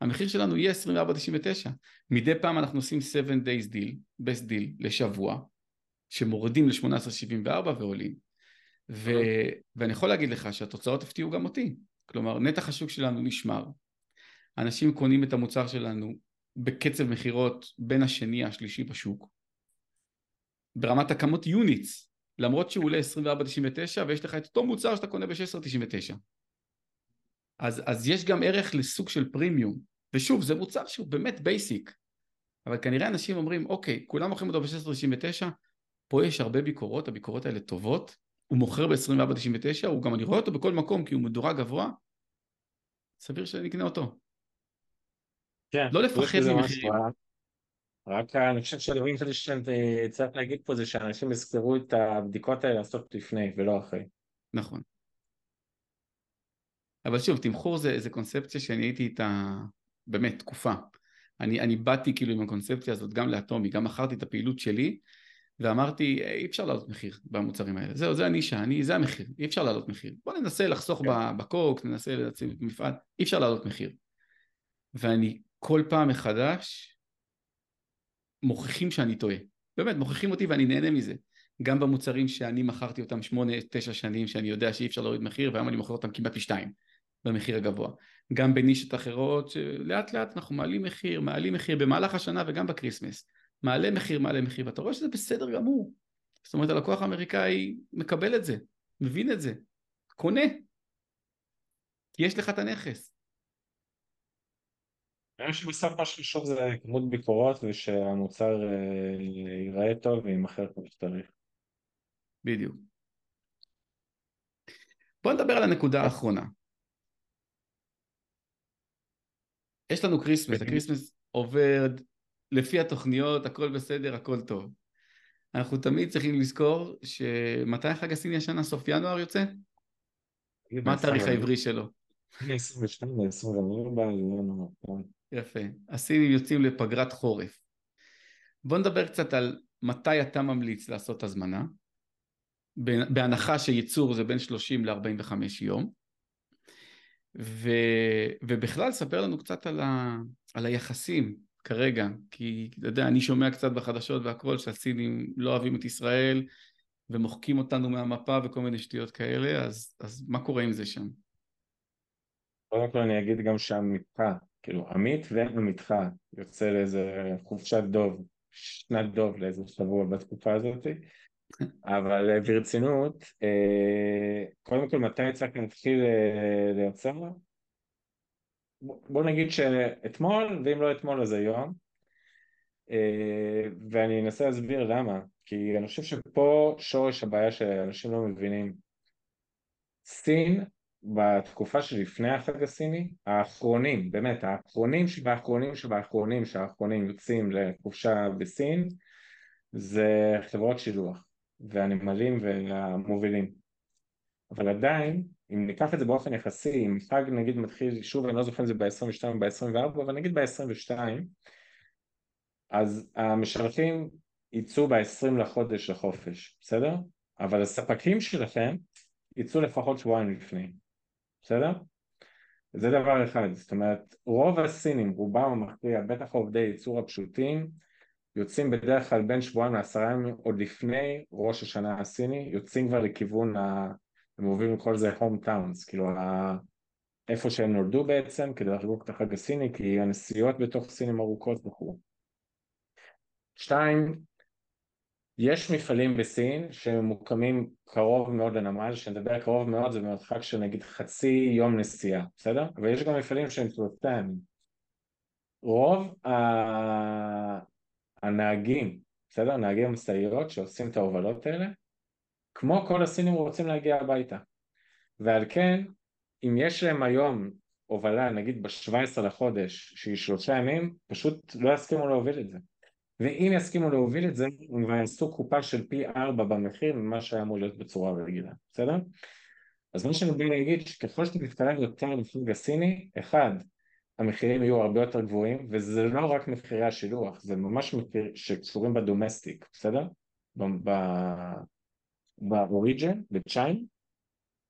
B: המחיר שלנו יהיה 24.99. מדי פעם אנחנו עושים 7 days deal, best deal, לשבוע, שמורידים ל-18.74 ועולים. ו... ואני יכול להגיד לך שהתוצאות הפתיעו גם אותי. כלומר, נתח השוק שלנו נשמר. אנשים קונים את המוצר שלנו בקצב מכירות בין השני השלישי בשוק. ברמת הכמות units, למרות שהוא עולה 24.99 ויש לך את אותו מוצר שאתה קונה ב-16.99. אז, אז יש גם ערך לסוג של פרימיום, ושוב זה מוצר שהוא באמת basic, אבל כנראה אנשים אומרים אוקיי כולם מוכרים אותו ב-16.99 פה יש הרבה ביקורות, הביקורות האלה טובות, הוא מוכר ב-24.99, הוא גם אני רואה אותו בכל מקום כי הוא מדורג גבוה, סביר שאני אקנה אותו.
C: כן,
B: לא לפחד ממחירים.
C: רק אני חושב שהדברים שצריך להגיד פה זה שאנשים יזכרו את הבדיקות האלה לעשות לפני ולא אחרי.
B: נכון. אבל שוב, תמחור זה, זה קונספציה שאני הייתי איתה באמת תקופה. אני, אני באתי כאילו עם הקונספציה הזאת גם לאטומי, גם מכרתי את הפעילות שלי, ואמרתי אי אפשר לעלות מחיר במוצרים האלה, זהו, זה הנישה, אני, זה המחיר, אי אפשר לעלות מחיר. בוא ננסה לחסוך כן. בקוק, ננסה להציב במפעל, אי אפשר לעלות מחיר. ואני כל פעם מחדש מוכיחים שאני טועה. באמת, מוכיחים אותי ואני נהנה מזה. גם במוצרים שאני מכרתי אותם שמונה, תשע שנים, שאני יודע שאי אפשר להוריד מחיר, והיום אני מוכר אותם כמעט פי שתיים במחיר הגבוה. גם בנישות אחרות, שלאט לאט אנחנו מעלים מחיר, מעלים מחיר במהלך השנה וגם בקריסמס. מעלה מחיר, מעלה מחיר, ואתה רואה שזה בסדר גמור. זאת אומרת, הלקוח האמריקאי מקבל את זה, מבין את זה, קונה. יש לך את הנכס.
C: אני חושב שבסוף מה שחשוב זה כמות ביקורות ושהמוצר אה, ייראה טוב ויימכר כמו שצריך.
B: בדיוק. בוא נדבר על הנקודה האחרונה. יש לנו כריסמס, הכריסמס עובד לפי התוכניות, הכל בסדר, הכל טוב. אנחנו תמיד צריכים לזכור שמתי החג הסיני השנה, סוף ינואר יוצא? מה התאריך העברי שלו?
C: 22, 24,
B: יפה. הסינים יוצאים לפגרת חורף. בוא נדבר קצת על מתי אתה ממליץ לעשות הזמנה, בהנחה שייצור זה בין 30 ל-45 יום, ו, ובכלל ספר לנו קצת על, ה, על היחסים כרגע, כי אתה יודע, אני שומע קצת בחדשות והכל שהסינים לא אוהבים את ישראל ומוחקים אותנו מהמפה וכל מיני שטויות כאלה, אז, אז מה קורה עם זה שם?
C: קודם כל אני אגיד גם שעמיתך, כאילו עמית ועמיתך יוצא לאיזה חופשת דוב, שנת דוב לאיזה שבוע בתקופה הזאת, אבל אה, ברצינות, אה, קודם כל מתי צריך להתחיל אה, לייצר? בוא נגיד שאתמול, ואם לא אתמול אז היום, ואני אנסה להסביר למה, כי אני חושב שפה שורש הבעיה שאנשים לא מבינים. סין בתקופה שלפני החג הסיני, האחרונים, באמת האחרונים שבאחרונים שבאחרונים שהאחרונים יוצאים לחופשה בסין זה חברות שילוח והנמלים והמובילים אבל עדיין אם ניקח את זה באופן יחסי, אם חג נגיד מתחיל, שוב אני לא זוכר אם זה ב-22 או ב-24 אבל נגיד ב-22 אז המשרתים יצאו ב-20 לחודש לחופש, בסדר? אבל הספקים שלכם יצאו לפחות שבועיים לפני בסדר? זה דבר אחד, זאת אומרת רוב הסינים, רובם המכריע, בטח עובדי ייצור הפשוטים, יוצאים בדרך כלל בין שבועיים לעשרה ימים עוד לפני ראש השנה הסיני, יוצאים כבר לכיוון, ה... הם אוהבים לקרוא לזה home towns, כאילו ה... איפה שהם נולדו בעצם, כדי לחגוג את החג הסיני, כי הנסיעות בתוך סינים ארוכות וכו'. שתיים, יש מפעלים בסין שמוקמים קרוב מאוד לנמל, כשנדבר קרוב מאוד זה במרחק של נגיד חצי יום נסיעה, בסדר? אבל יש גם מפעלים שהם שלושה. רוב הנהגים, בסדר? נהגי המשאיות שעושים את ההובלות האלה, כמו כל הסינים רוצים להגיע הביתה. ועל כן, אם יש להם היום הובלה, נגיד ב-17 לחודש, שהיא שלושה ימים, פשוט לא יסכימו להוביל את זה. ואם יסכימו להוביל את זה, הם כבר יעשו קופה של פי ארבע במחיר ממה שהיה אמור להיות בצורה רגילה, בסדר? אז מה שאני בא להגיד שככל שאתה מתקרב יותר לפלוג הסיני, אחד, המחירים יהיו הרבה יותר גבוהים, וזה לא רק מחירי השילוח, זה ממש מחירים שקשורים בדומסטיק, בסדר? באוריג'ן, בצ'יין,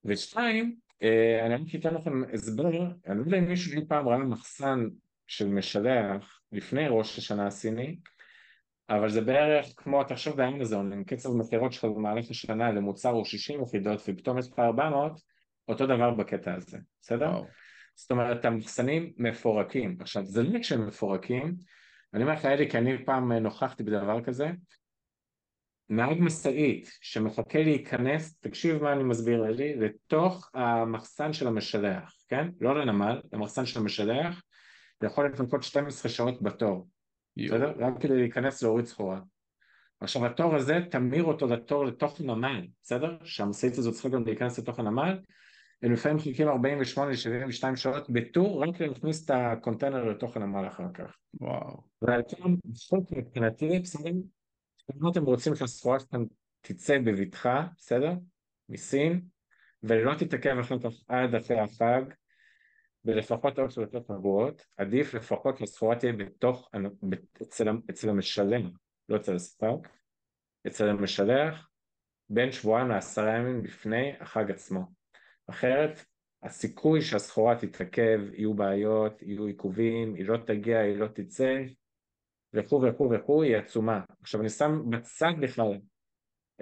C: ושתיים, אה, אני רק אתן לכם הסבר, אני לא יודע אם מישהו אי פעם ראה מחסן של משלח לפני ראש השנה הסיני, אבל זה בערך כמו, תחשוב באמזון, עם קצב מכירות שלך במהלך השנה למוצר הוא 60 יחידות ופתאום יש לך 400, אותו דבר בקטע הזה, בסדר? וואו. זאת אומרת, המחסנים מפורקים. עכשיו, זה לא כשהם מפורקים, אני אומר לך, אלי, כי אני פעם נוכחתי בדבר כזה, נהג משאית שמחכה להיכנס, תקשיב מה אני מסביר לי, לתוך המחסן של המשלח, כן? לא לנמל, למחסן של המשלח, יכול לחכות 12 שעות בתור, בסדר? רק כדי להיכנס להוריד סחורה. עכשיו התור הזה, תמיר אותו לתור לתוך נמל, בסדר? שהמשאית הזו צריכה גם להיכנס לתוך הנמל, הם לפעמים חיכים 48-72 שעות בטור רק להכניס את הקונטיינר לתוך הנמל אחר כך.
B: וואו.
C: ועל כן, בחוק מבחינתי, בסדר? אם אתם רוצים שהסחורה שלכם תצא בבטחה, בסדר? מסין, ולא תתעכב אחר כך עד אחרי החג, ולפחות עוד שלושה שבועות, עדיף לפחות שהסחורה תהיה בתוך, אצל, אצל המשלם, לא אצל הספק, אצל המשלח, בין שבועיים לעשרה ימים לפני החג עצמו. אחרת הסיכוי שהסחורה תתעכב, יהיו בעיות, יהיו עיכובים, היא לא תגיע, היא לא תצא, וכו' וכו' וכו', היא עצומה. עכשיו אני שם בצד בכלל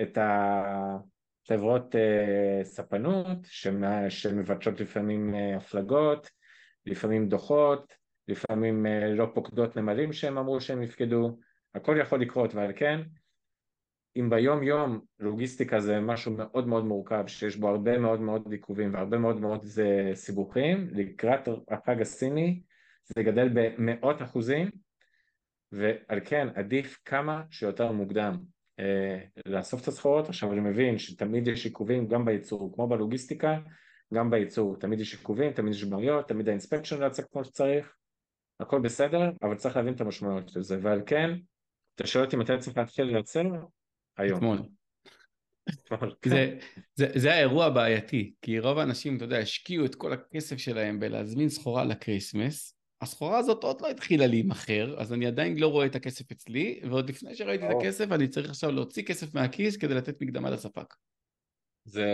C: את החברות uh, ספנות שמבקשות לפעמים uh, הפלגות, לפעמים דוחות, לפעמים uh, לא פוקדות נמלים שהם אמרו שהם יפקדו, הכל יכול לקרות ועל כן אם ביום יום לוגיסטיקה זה משהו מאוד מאוד מורכב שיש בו הרבה מאוד מאוד עיכובים והרבה מאוד מאוד סיבוכים לקראת החג הסיני זה גדל במאות אחוזים ועל כן עדיף כמה שיותר מוקדם אה, לאסוף את הסחורות. עכשיו אני מבין שתמיד יש עיכובים גם בייצור כמו בלוגיסטיקה גם בייצור. תמיד יש עיכובים תמיד יש בעיות תמיד ה inspection לא יצא כמו שצריך הכל בסדר אבל צריך להבין את המשמעויות של זה. ועל כן אתה שואל אותי מתי צריך להתחיל לייצר היום.
B: אתמול. זה, זה, זה האירוע הבעייתי, כי רוב האנשים, אתה יודע, השקיעו את כל הכסף שלהם בלהזמין סחורה לקריסמס, הסחורה הזאת עוד לא התחילה להימכר, אז אני עדיין לא רואה את הכסף אצלי, ועוד לפני שראיתי את הכסף, אני צריך עכשיו להוציא כסף מהכיס כדי לתת מקדמה לספק.
C: זה,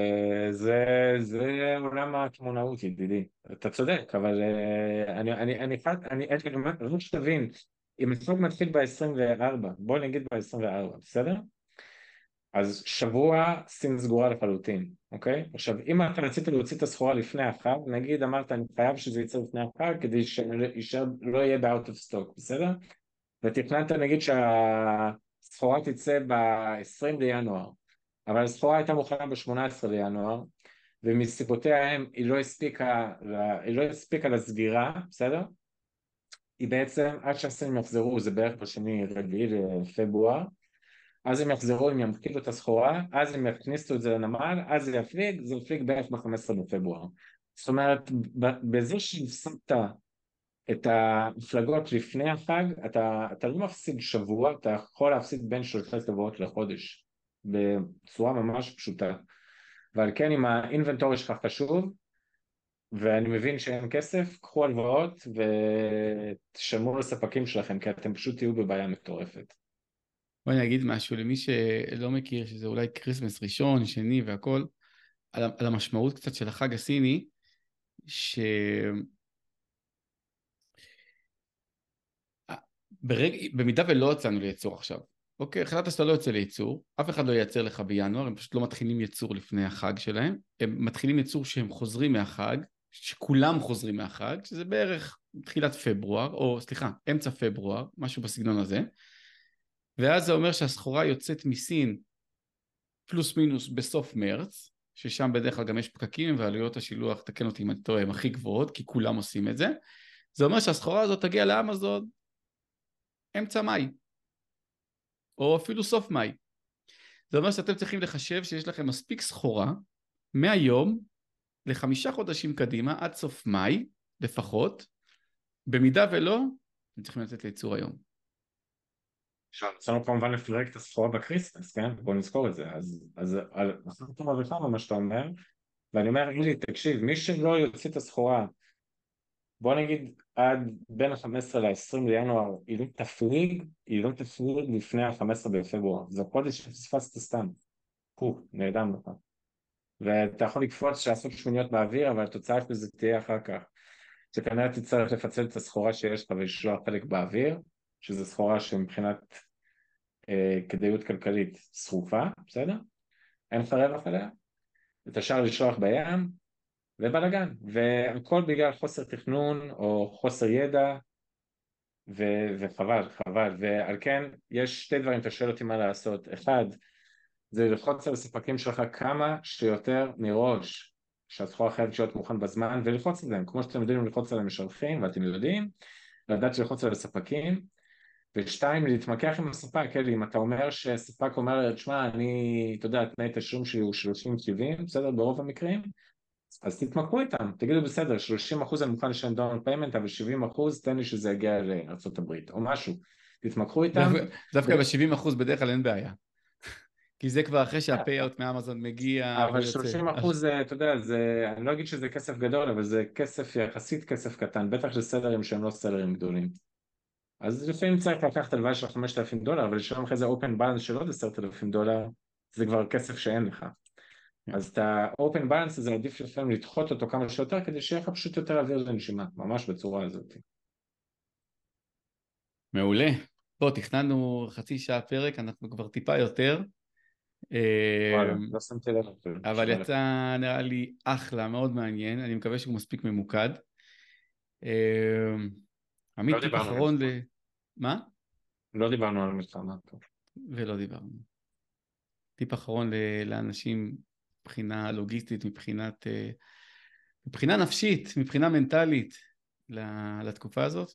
C: זה, זה עולם הקמעונאות ידידי, אתה צודק, אבל אה, אני, אני, אני, אני, אני, אני רוצה שתבין, אם החוק מתחיל ב-24, בוא נגיד ב-24, בסדר? אז שבוע סין סגורה לחלוטין, אוקיי? עכשיו אם אתה רצית להוציא את הסחורה לפני החג, נגיד אמרת אני חייב שזה יצא לפני החג כדי שלא יהיה ב-out of stock, בסדר? ותכננת נגיד שהסחורה תצא ב-20 לינואר, אבל הסחורה הייתה מוכנה ב-18 לינואר ומסיבותיה הם היא לא הספיקה, היא לא הספיקה לסגירה, בסדר? היא בעצם עד שהסינים יחזרו זה בערך בשני רביעי לפברואר אז הם יחזרו, הם ימקידו את הסחורה, אז הם יכניסו את זה לנמל, אז זה יפליג, זה יפליג בערך ב-15 בפברואר. זאת אומרת, בזה שהפסדת את המפלגות לפני החג, אתה, אתה לא מפסיד שבוע, אתה יכול להפסיד בין שלושה שבועות לחודש, בצורה ממש פשוטה. ועל כן אם ה inventory שלך חשוב, ואני מבין שאין כסף, קחו הלוואות ותשלמו לספקים שלכם, כי אתם פשוט תהיו בבעיה מטורפת.
B: בואי אני אגיד משהו למי שלא מכיר, שזה אולי כריסמס ראשון, שני והכל, על, על המשמעות קצת של החג הסיני, ש... ברג... במידה ולא יצאנו לייצור עכשיו, אוקיי, החלטת שאתה לא יוצא לייצור, אף אחד לא ייצר לך בינואר, הם פשוט לא מתחילים ייצור לפני החג שלהם, הם מתחילים ייצור שהם חוזרים מהחג, שכולם חוזרים מהחג, שזה בערך תחילת פברואר, או סליחה, אמצע פברואר, משהו בסגנון הזה, ואז זה אומר שהסחורה יוצאת מסין פלוס מינוס בסוף מרץ, ששם בדרך כלל גם יש פקקים ועלויות השילוח, תקן אותי אם אני טועה, הן הכי גבוהות, כי כולם עושים את זה. זה אומר שהסחורה הזאת תגיע לאמזון אמצע מאי, או אפילו סוף מאי. זה אומר שאתם צריכים לחשב שיש לכם מספיק סחורה מהיום לחמישה חודשים קדימה עד סוף מאי לפחות, במידה ולא, אתם צריכים לתת לייצור היום.
C: רצינו כמובן לפרק את הסחורה בקריסמס, כן? בוא נזכור את זה. אז, אז על אחת כמה וכמה מה שאתה אומר, ואני אומר, אילי, תקשיב, מי שלא יוציא את הסחורה, בוא נגיד עד בין ה-15 ל-20 לינואר, היא לא תפליג, היא לא תפליג לפני ה-15 בפברואר. זה חודש שפספסת סתם. פו, נרדם לך. ואתה יכול לקפוץ שעשות שמיניות באוויר, אבל התוצאה של זה תהיה אחר כך. שכנראה תצטרך לפצל את הסחורה שיש לך ולשלוח חלק באוויר, שזו סחורה שמבחינת אה, כדאיות כלכלית שרופה, בסדר? אין לך רווח עליה, את השאר לשלוח בים, ובלאגן, והכל בגלל חוסר תכנון או חוסר ידע, ו- וחבל, חבל, ועל כן יש שתי דברים, אתה שואל אותי מה לעשות, אחד, זה ללחוץ על הספקים שלך כמה שיותר מראש, שהסחורה חייבת להיות מוכן בזמן, וללחוץ עליהם, כמו שאתם יודעים ללחוץ על המשלחים, ואתם יודעים, לדעת ללחוץ על הספקים, ושתיים, להתמקח עם הספק, אלי, אם אתה אומר שספק אומר, תשמע, אני, אתה יודע, תנאי תשלום שלי הוא 30-70, בסדר, ברוב המקרים, אז תתמקחו איתם, תגידו בסדר, 30% אני מוכן לשלם down payment, אבל 70% תן לי שזה יגיע לארה"ב, או משהו, תתמקחו איתם.
B: דווקא ב-70% בדרך כלל אין בעיה. כי זה כבר אחרי שה payout מאמזון מגיע.
C: אבל 30 אחוז, אתה יודע, זה, אני לא אגיד שזה כסף גדול, אבל זה כסף יחסית כסף קטן, בטח שסלרים שהם לא סלרים גדולים. אז לפעמים צריך לקחת הלוואה של 5,000 דולר, אבל לשלם אחרי זה open balance של עוד 10,000 דולר, זה כבר כסף שאין לך. כן. אז את ה-open balance הזה עדיף לפעמים לדחות אותו כמה שיותר כדי שיהיה לך פשוט יותר אוויר לנשימה, ממש בצורה הזאת.
B: מעולה. בוא, תכננו חצי שעה פרק, אנחנו כבר טיפה יותר.
C: אמ, לא שמתי לב.
B: אבל יצא נראה לי אחלה, מאוד מעניין, אני מקווה שהוא מספיק ממוקד. עמית, טיפ אחרון ל... מה?
C: לא דיברנו על מלחמה.
B: ולא דיברנו. טיפ אחרון לאנשים מבחינה לוגיסטית, מבחינת... אה, מבחינה נפשית, מבחינה מנטלית לתקופה הזאת?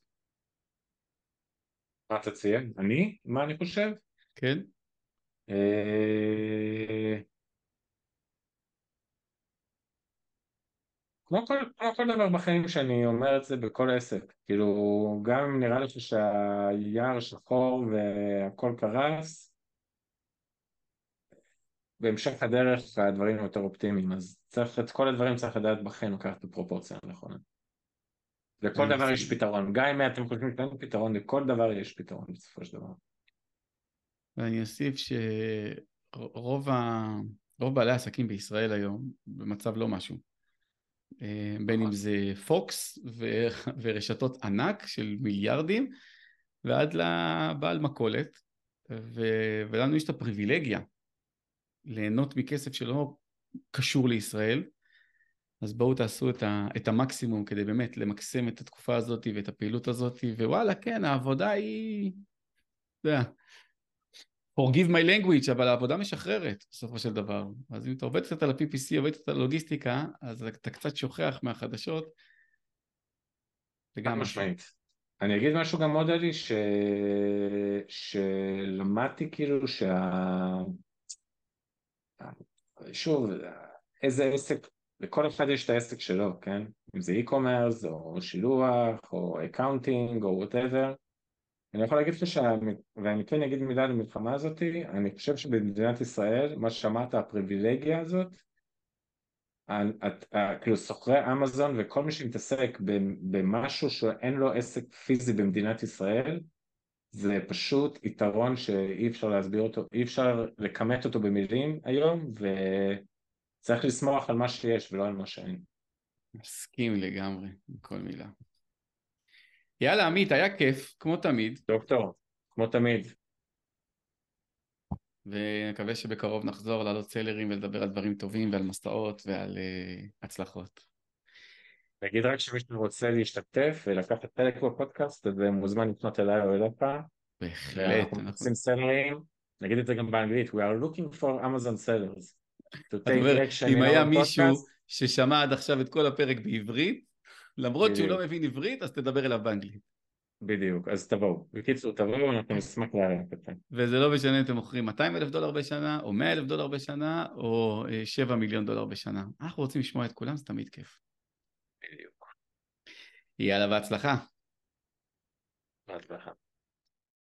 C: מה אתה ציין? אני? מה אני חושב?
B: כן.
C: כמו כל, כמו כל דבר בחיים שאני אומר את זה בכל עסק, כאילו גם אם נראה לי שהיער שחור והכל קרס, בהמשך הדרך הדברים יותר אופטימיים, אז צריך את כל הדברים צריך לדעת בחיים לקחת את הפרופורציה הנכונה. לכל דבר יש פתרון, גם אם אתם חושבים שאין פתרון, לכל דבר יש פתרון בסופו של דבר.
B: ואני אוסיף שרוב ה... רוב בעלי העסקים בישראל היום במצב לא משהו. אה, בין אם נכון. זה פוקס ו... (laughs) ורשתות ענק של מיליארדים ועד לבעל מכולת ו... ולנו יש את הפריבילגיה ליהנות מכסף שלא קשור לישראל אז בואו תעשו את, ה, את המקסימום כדי באמת למקסם את התקופה הזאת ואת הפעילות הזאת ווואלה כן העבודה היא, אתה יודע, forgive my language, אבל העבודה משחררת בסופו של דבר. אז אם אתה עובד קצת על ה-PPC, עובד קצת על הלוגיסטיקה, אז אתה קצת שוכח מהחדשות.
C: חד משמעית. אני אגיד משהו גם עוד עלי, ש... שלמדתי כאילו שה... שוב, איזה עסק, לכל אחד יש את העסק שלו, כן? אם זה e-commerce או שילוח או accounting או whatever אני יכול להגיד לך, שה... ואני כן אגיד מילה על המלחמה הזאת, אני חושב שבמדינת ישראל, מה שאמרת, הפריבילגיה הזאת, כאילו סוחרי אמזון וכל מי שמתעסק במשהו שאין לו עסק פיזי במדינת ישראל, זה פשוט יתרון שאי אפשר להסביר אותו, אי אפשר לכמת אותו במילים היום, וצריך לשמוח על מה שיש ולא על מה שאין.
B: מסכים לגמרי עם כל מילה. יאללה עמית, היה כיף, כמו תמיד.
C: דוקטור, כמו תמיד.
B: ונקווה שבקרוב נחזור לעלות סלרים ולדבר על דברים טובים ועל מסעות ועל uh, הצלחות.
C: נגיד רק שמישהו רוצה להשתתף ולקחת חלק בפודקאסט, אז מוזמן לפנות אליי או אליך.
B: בהחלט.
C: אנחנו רוצים סלרים, נגיד את זה גם באנגלית, We are looking for Amazon sellers.
B: אם היה מישהו ששמע עד עכשיו את כל הפרק בעברית, למרות בדיוק. שהוא לא מבין עברית, אז תדבר אליו באנגלית.
C: בדיוק, אז תבואו. בקיצור, תבואו, אנחנו נשמח לארח אתכם.
B: וזה לא משנה אם אתם מוכרים 200 אלף דולר בשנה, או 100 אלף דולר בשנה, או 7 אה, מיליון דולר בשנה. אנחנו רוצים לשמוע את כולם, זה תמיד כיף.
C: בדיוק.
B: יאללה, בהצלחה.
C: בהצלחה.